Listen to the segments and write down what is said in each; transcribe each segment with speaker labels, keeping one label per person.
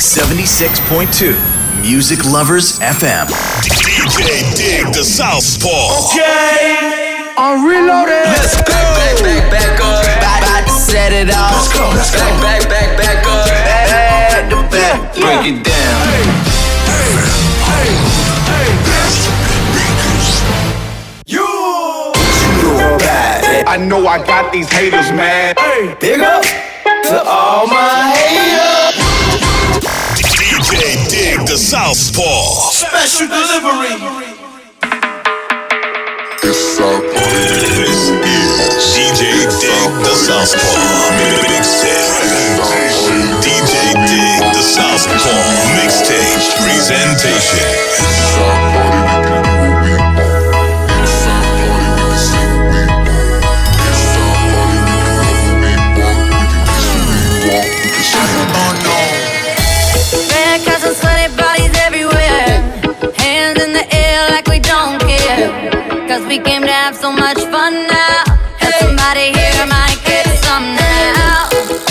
Speaker 1: 76.2 Music Lovers FM.
Speaker 2: DJ Dig the Southpaw.
Speaker 3: Okay. I'm reloaded.
Speaker 4: Let's go. Back, back, back, back up. About to set it off.
Speaker 1: Let's go. Let's go.
Speaker 4: Back, back, back, back up.
Speaker 3: Back to back. Yeah.
Speaker 4: Break it down. Hey, hey, hey.
Speaker 3: I know I got these haters mad. Hey.
Speaker 4: Big up to all my haters.
Speaker 2: The Southpaw.
Speaker 3: Special delivery.
Speaker 2: It's our this is DJ Dig the Southpaw mixtape. DJ Dig the Southpaw mixtape presentation.
Speaker 5: we came to have so much fun now. Hey. That somebody here might get some now.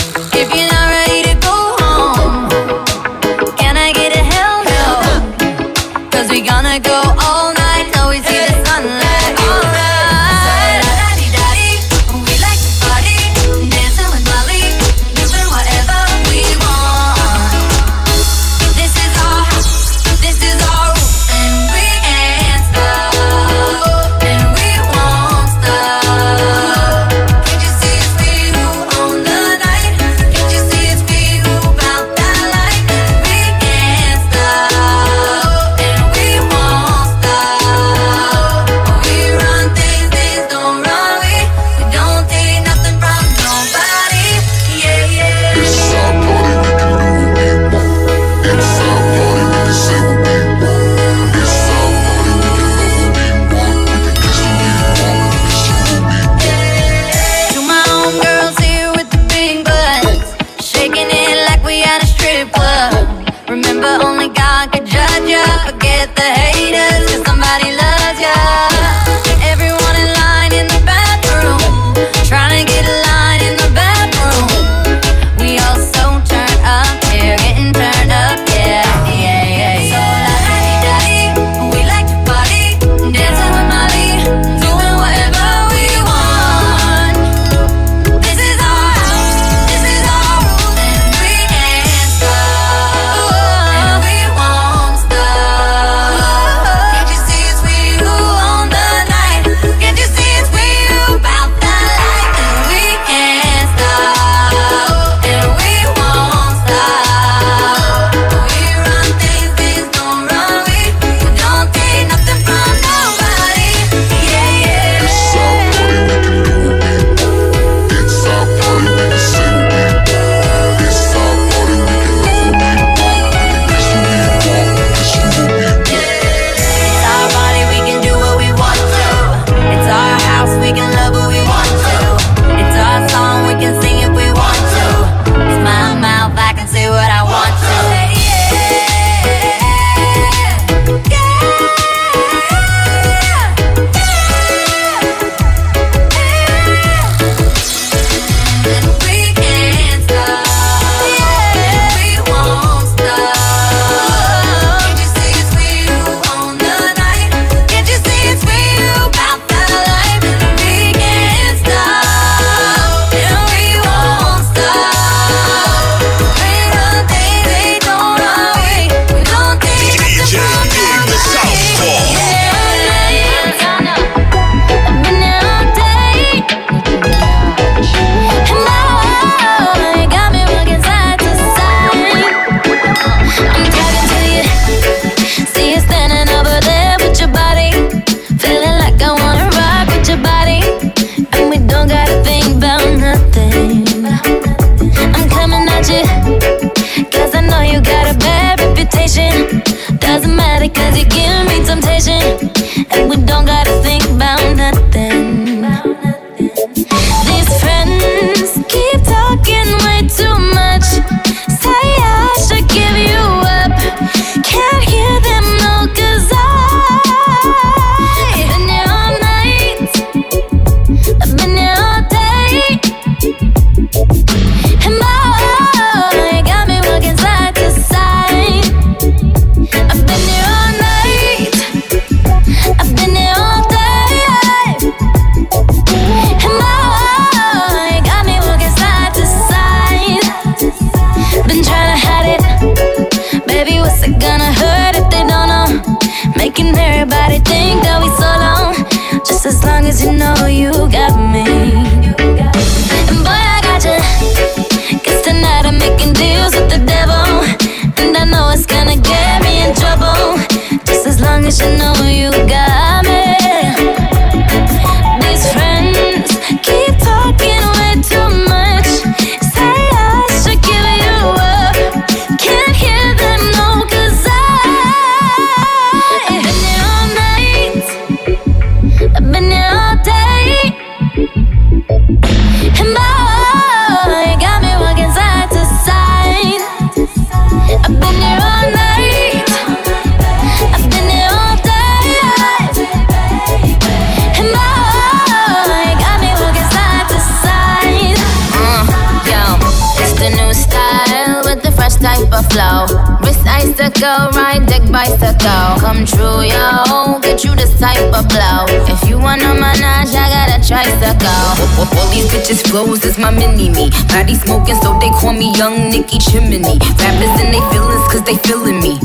Speaker 5: Icicle, ride deck bicycle. Come true, yo. Get you this type of blow. If you wanna manage, I got a tricycle. All these bitches flows is my mini me. Body smoking, so they call me Young Nicki Chimney. Rappers in they feelings, cause they feeling me.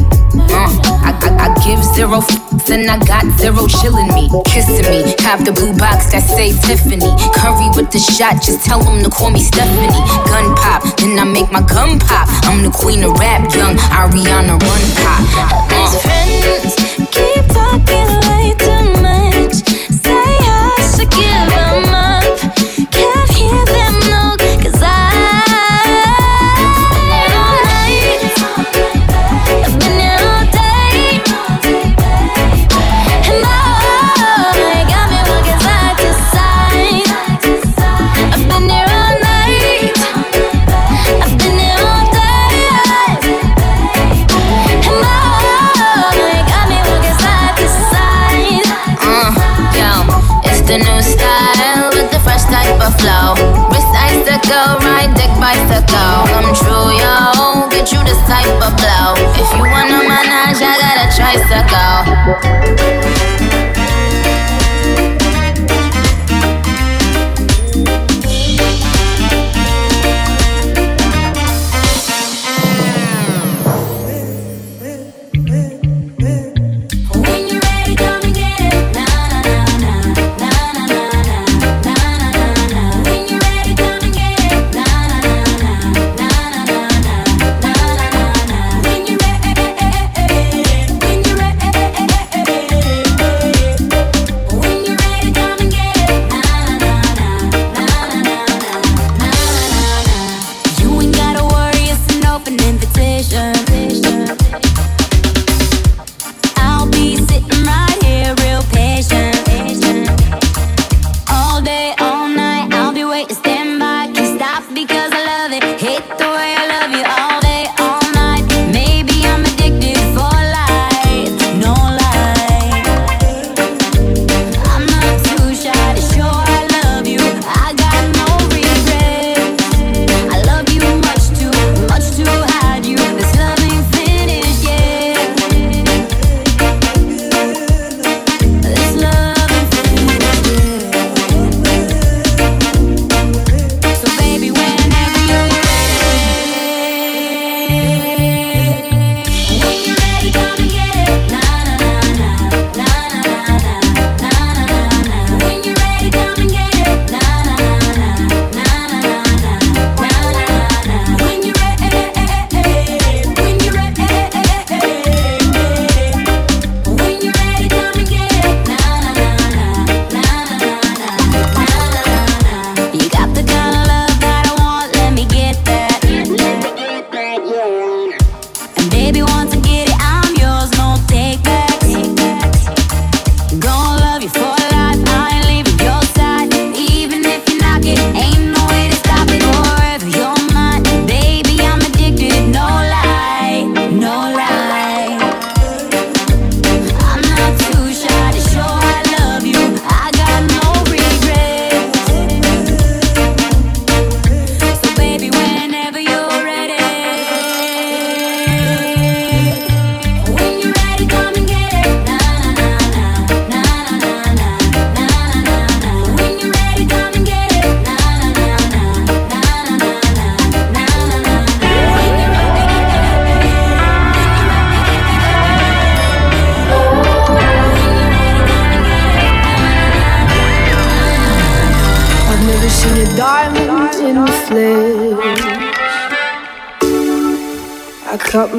Speaker 5: Uh, I, I, I give zero f- and I got zero chillin' me, kissing me. Have the blue box that say Tiffany. Curry with the shot, just tell them to call me Stephanie. Gun pop, then I make my gun pop. I'm the queen of rap, young Ariana Run Pop. Uh. Best friends keep talking way too much. Say I should give flow. Wrist icicle, ride deck bicycle. Come true, yo. Get you this type of blow. If you wanna manage, I got a tricycle.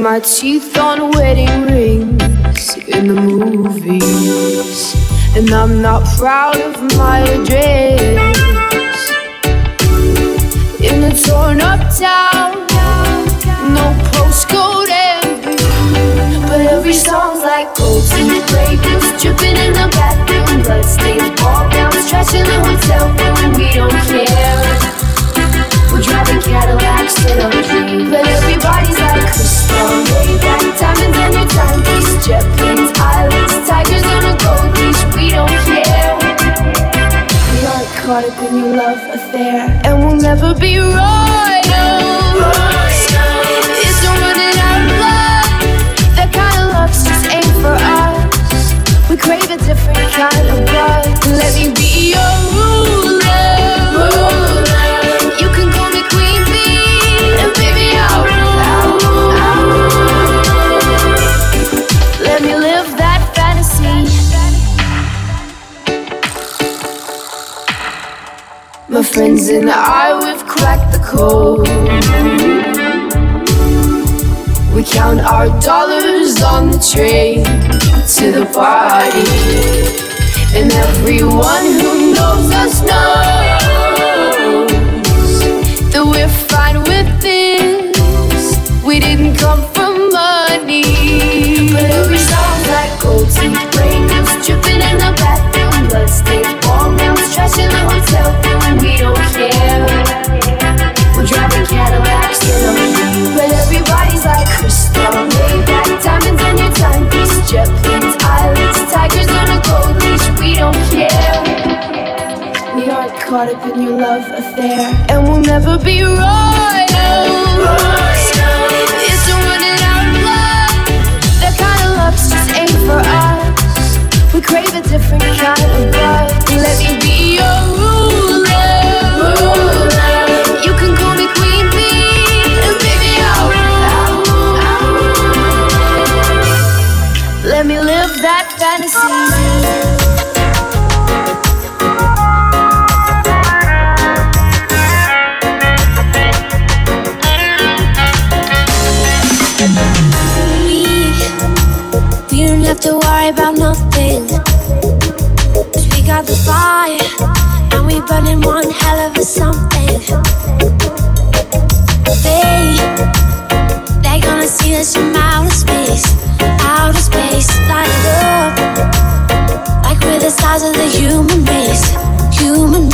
Speaker 6: My teeth on wedding rings in the movies, and I'm not proud of my address. In a torn up town, no postcode envy, but every song's like gold teeth breakers dripping in the bathroom, bloodstains, ball gowns, trash in the hotel room. We don't care. We're driving Cadillacs in a dream, your love affair, and we'll never be. It's of blood. That kind of love's just ain't for us. We crave a different kind of blood. Let me be your My friends and I, we've cracked the code. We count our dollars on the train to the party. And everyone who knows us knows that we're fine with this. We didn't come from money. But every song's like gold caught up in your love affair, and we'll never be royals. It's a running out of blood. That kind of love's just ain't for us. We crave a different kind of blood. Let me be your ruler. And
Speaker 7: we burning one hell of a something. They, they gonna see us from outer space, outer space, up, like we're the size of the human race, human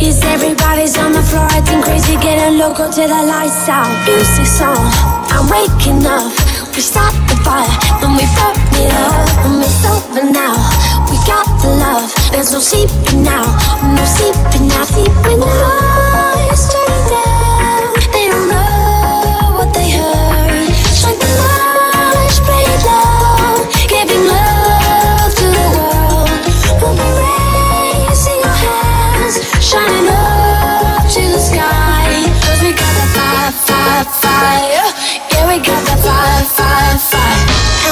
Speaker 7: is everybody's on the floor acting crazy, getting loco till the lights out. Music's on, I'm waking up. We start the fire. And we burn it up, and it's over now. We got the love, there's no sleeping now, no sleeping now. When the lights turn down,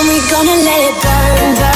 Speaker 7: we gonna let it burn, burn,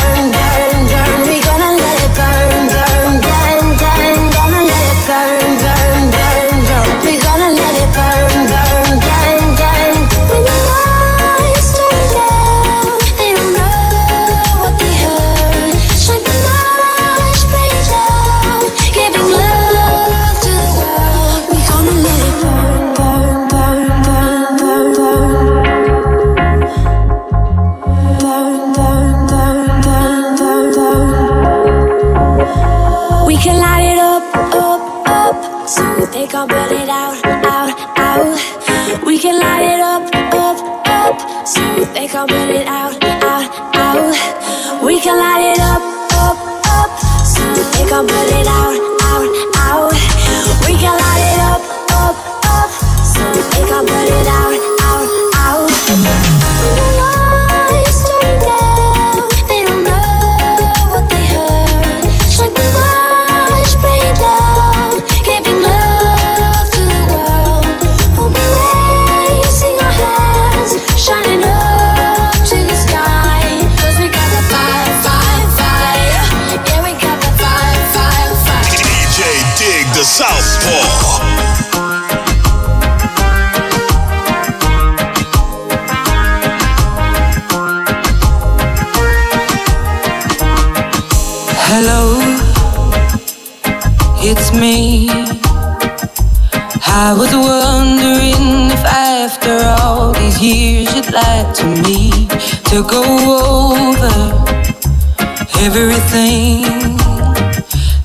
Speaker 7: I'll burn it out, out, out. We can light it up, up, up. So we can put it out. the Southpaw. Hello, it's me. I was wondering if after all these years you'd like to me to go over everything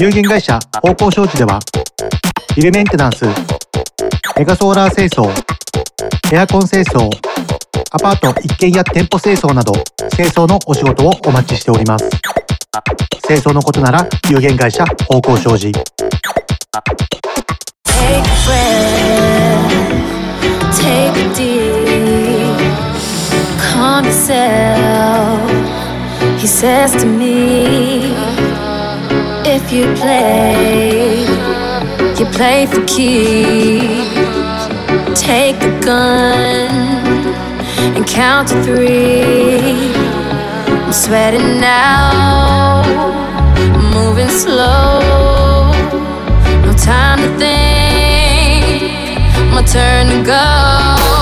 Speaker 8: 有限会社方向商事ではビルメンテナンスメガソーラー清掃エアコン清掃アパート一軒家店舗清掃など清掃のお仕事をお待ちしております清掃のことなら有限会社方向商事
Speaker 5: Take a breath, take a deep, calm yourself. He says to me, if you play, you play for keeps. Take the gun and count to three. I'm sweating now, moving slow. No time to think, my turn to go.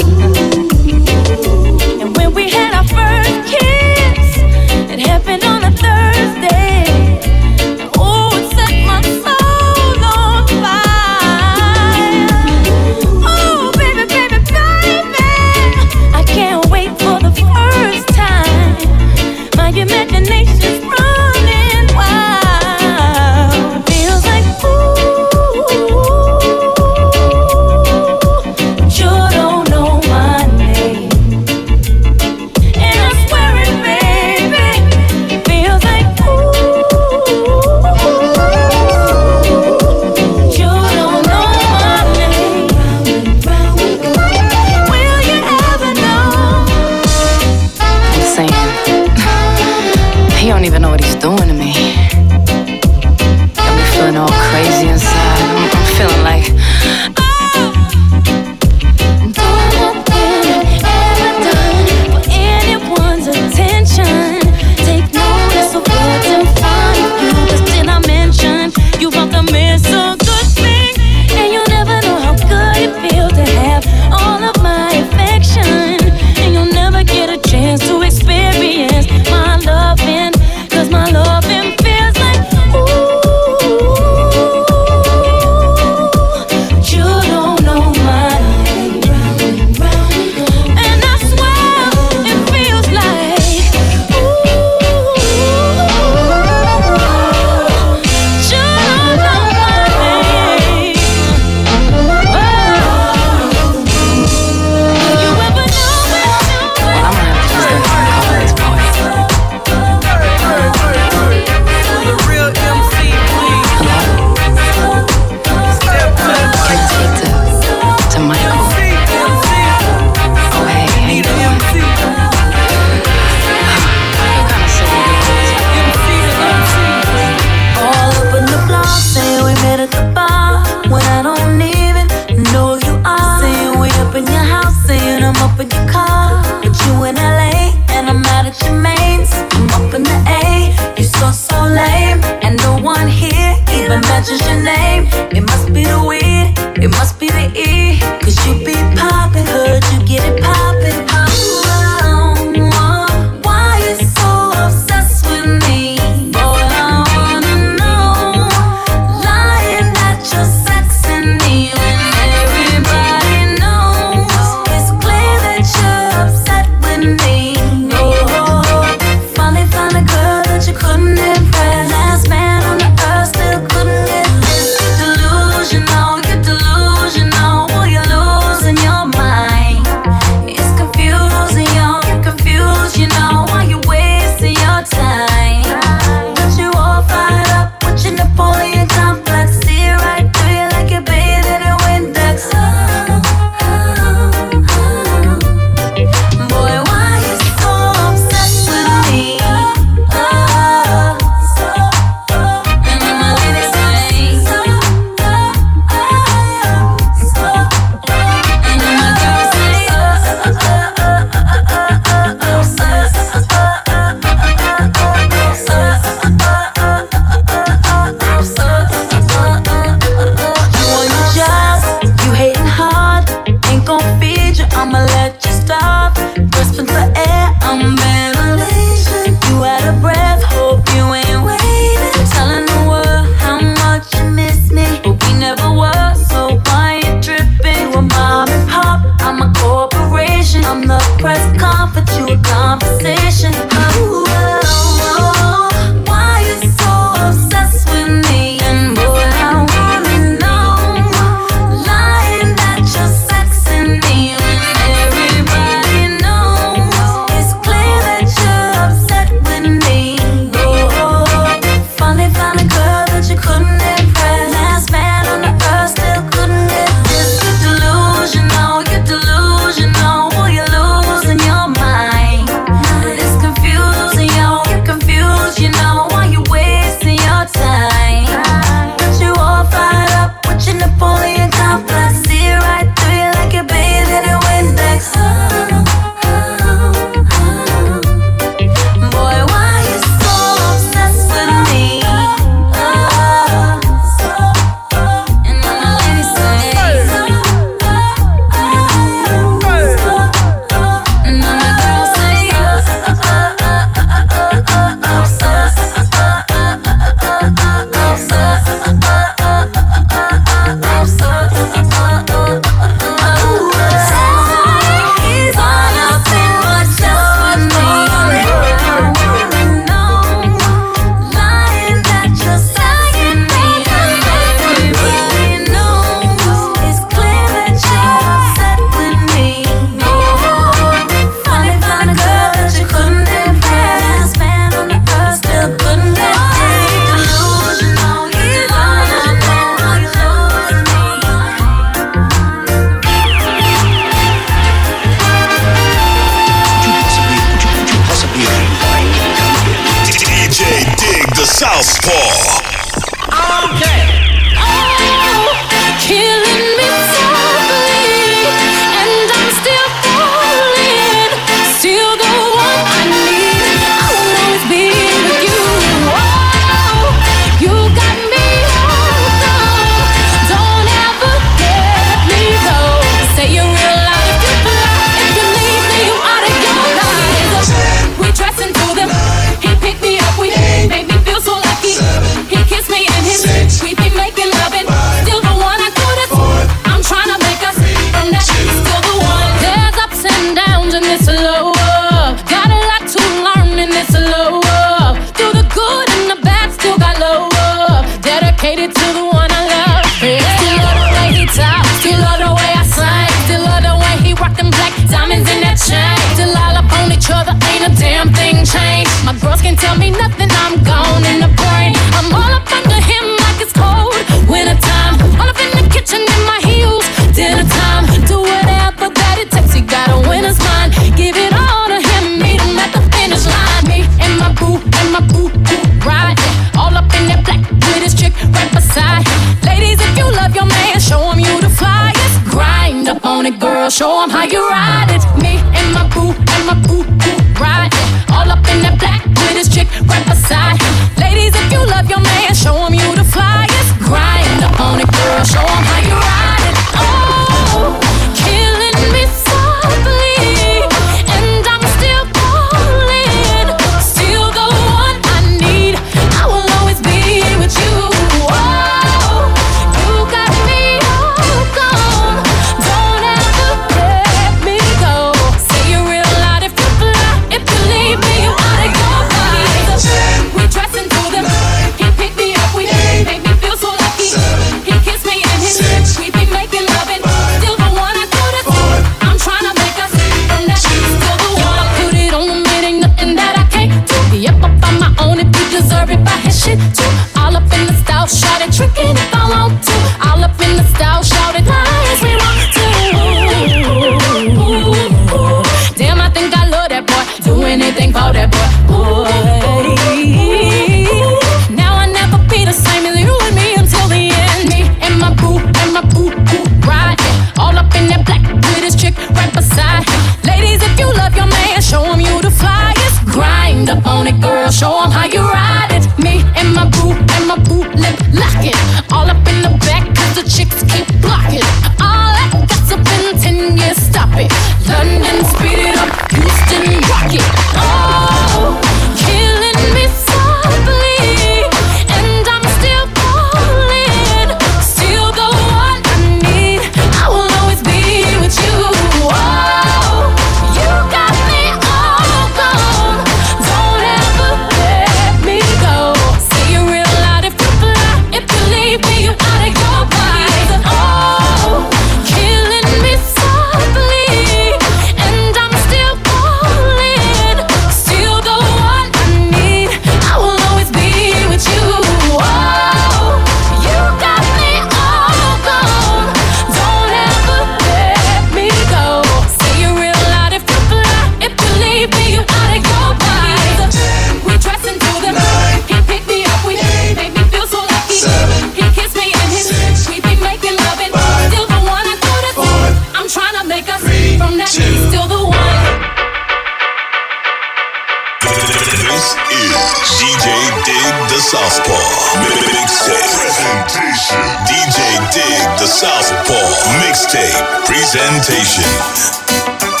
Speaker 9: Mixtape Presentation.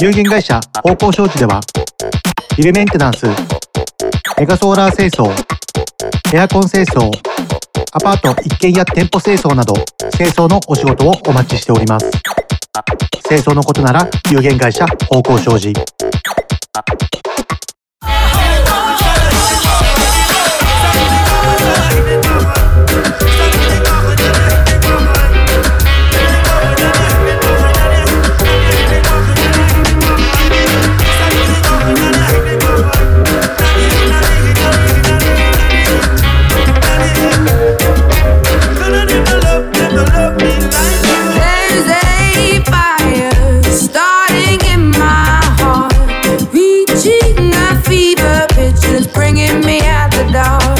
Speaker 10: 有限会社方向商事ではビルメンテナンスメガソーラー清掃エアコン清掃アパート一軒や店舗清掃など清掃のお仕事をお待ちしております。清掃のことなら有限会社方向商事。me at the door.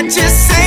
Speaker 10: I just said